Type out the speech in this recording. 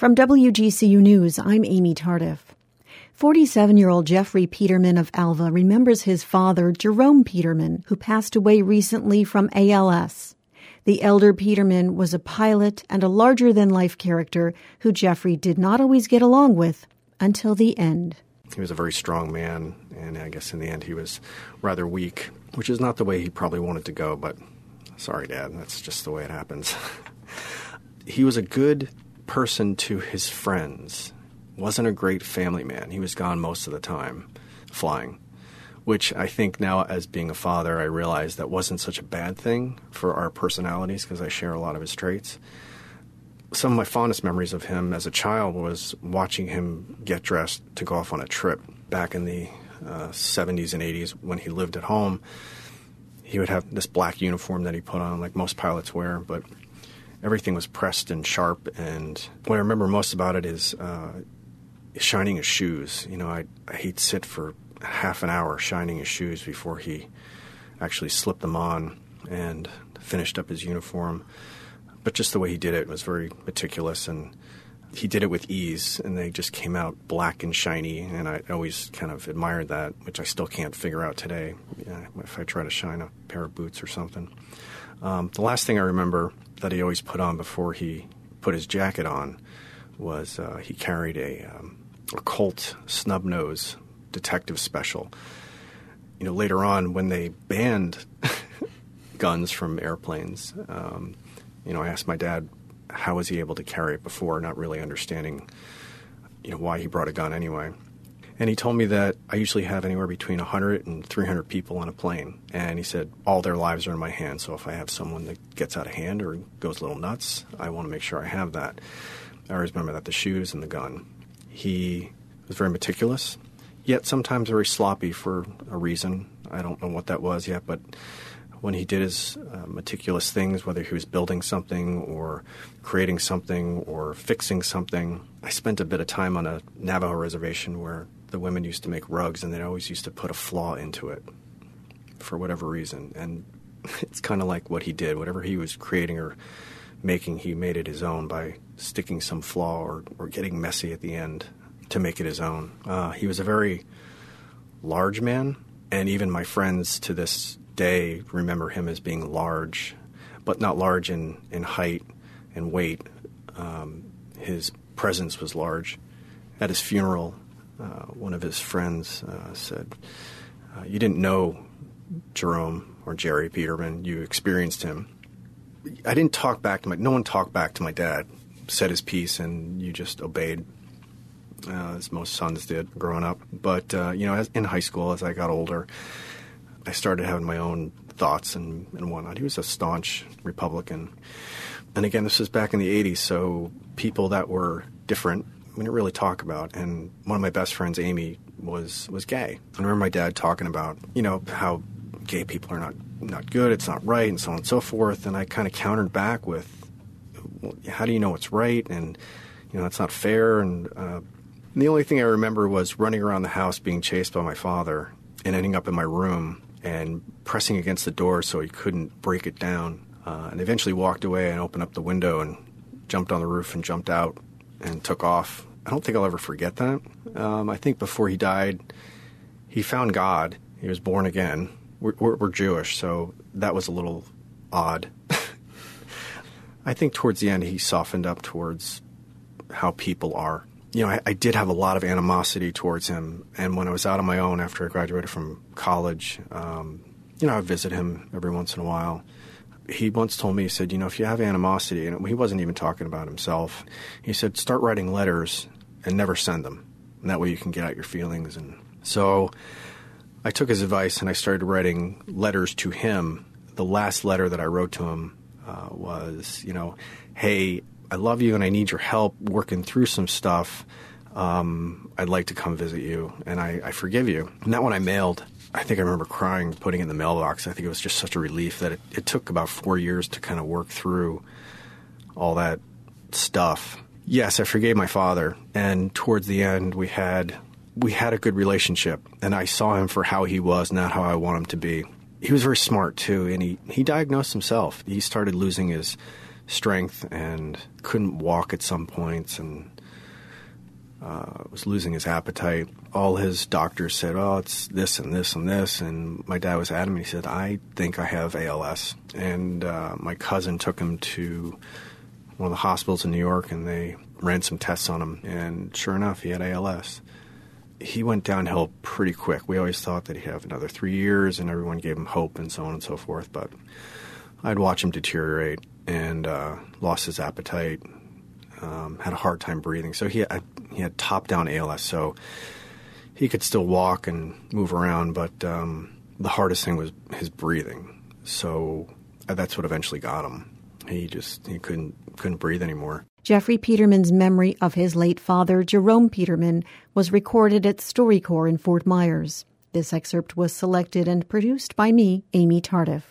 From WGCU News, I'm Amy Tardif. 47 year old Jeffrey Peterman of Alva remembers his father, Jerome Peterman, who passed away recently from ALS. The elder Peterman was a pilot and a larger than life character who Jeffrey did not always get along with until the end. He was a very strong man, and I guess in the end he was rather weak, which is not the way he probably wanted to go, but sorry, Dad, that's just the way it happens. he was a good person to his friends. Wasn't a great family man. He was gone most of the time flying, which I think now, as being a father, I realize that wasn't such a bad thing for our personalities because I share a lot of his traits. Some of my fondest memories of him as a child was watching him get dressed to go off on a trip back in the uh, 70s and 80s when he lived at home. He would have this black uniform that he put on, like most pilots wear, but everything was pressed and sharp. And what I remember most about it is uh, shining his shoes. You know, I, he'd sit for half an hour shining his shoes before he actually slipped them on and finished up his uniform. But just the way he did it was very meticulous and he did it with ease and they just came out black and shiny and I always kind of admired that, which I still can't figure out today yeah, if I try to shine a pair of boots or something. Um, the last thing I remember that he always put on before he put his jacket on was uh, he carried a, um, a Colt snub nose detective special. You know, later on when they banned guns from airplanes, um, you know, I asked my dad how was he able to carry it before, not really understanding, you know, why he brought a gun anyway. And he told me that I usually have anywhere between 100 and 300 people on a plane. And he said, all their lives are in my hands. So if I have someone that gets out of hand or goes a little nuts, I want to make sure I have that. I always remember that the shoes and the gun. He was very meticulous, yet sometimes very sloppy for a reason. I don't know what that was yet, but when he did his uh, meticulous things, whether he was building something or creating something or fixing something, I spent a bit of time on a Navajo reservation where the women used to make rugs, and they always used to put a flaw into it for whatever reason. And it's kind of like what he did. Whatever he was creating or making, he made it his own by sticking some flaw or, or getting messy at the end to make it his own. Uh, he was a very large man, and even my friends to this day remember him as being large, but not large in, in height and weight. Um, his presence was large. At his funeral, uh, one of his friends uh, said, uh, You didn't know Jerome or Jerry Peterman, you experienced him. I didn't talk back to my, no one talked back to my dad, said his piece, and you just obeyed. Uh, as most sons did growing up. But, uh, you know, as, in high school, as I got older, I started having my own thoughts and, and whatnot. He was a staunch Republican. And again, this was back in the 80s, so people that were different we didn't really talk about. And one of my best friends, Amy, was was gay. I remember my dad talking about you know how gay people are not not good, it's not right, and so on and so forth. And I kind of countered back with, well, how do you know what's right? And you know that's not fair. And, uh, and the only thing I remember was running around the house being chased by my father and ending up in my room and pressing against the door so he couldn't break it down. Uh, and eventually walked away and opened up the window and jumped on the roof and jumped out and took off I don't think I'll ever forget that. Um, I think before he died, he found God. He was born again. We're, we're, we're Jewish, so that was a little odd. I think towards the end, he softened up towards how people are. You know, I, I, did have a lot of animosity towards him, and when I was out on my own after I graduated from college, um, you know, I visit him every once in a while he once told me, he said, you know, if you have animosity, and he wasn't even talking about himself, he said, start writing letters and never send them. And that way you can get out your feelings. And so I took his advice and I started writing letters to him. The last letter that I wrote to him uh, was, you know, hey, I love you and I need your help working through some stuff. Um, I'd like to come visit you and I, I forgive you. And that one I mailed I think I remember crying, putting it in the mailbox. I think it was just such a relief that it, it took about four years to kind of work through all that stuff. Yes, I forgave my father, and towards the end, we had we had a good relationship, and I saw him for how he was, not how I want him to be. He was very smart too, and he he diagnosed himself. He started losing his strength and couldn't walk at some points and uh, was losing his appetite. All his doctors said, "Oh, it's this and this and this," and my dad was adamant. He said, "I think I have ALS." And uh, my cousin took him to one of the hospitals in New York, and they ran some tests on him, and sure enough, he had ALS. He went downhill pretty quick. We always thought that he'd have another three years, and everyone gave him hope and so on and so forth. But I'd watch him deteriorate and uh, lost his appetite, um, had a hard time breathing. So he had, he had top down ALS, so he could still walk and move around, but um, the hardest thing was his breathing. So uh, that's what eventually got him. He just he couldn't couldn't breathe anymore. Jeffrey Peterman's memory of his late father, Jerome Peterman, was recorded at StoryCorps in Fort Myers. This excerpt was selected and produced by me, Amy Tardif.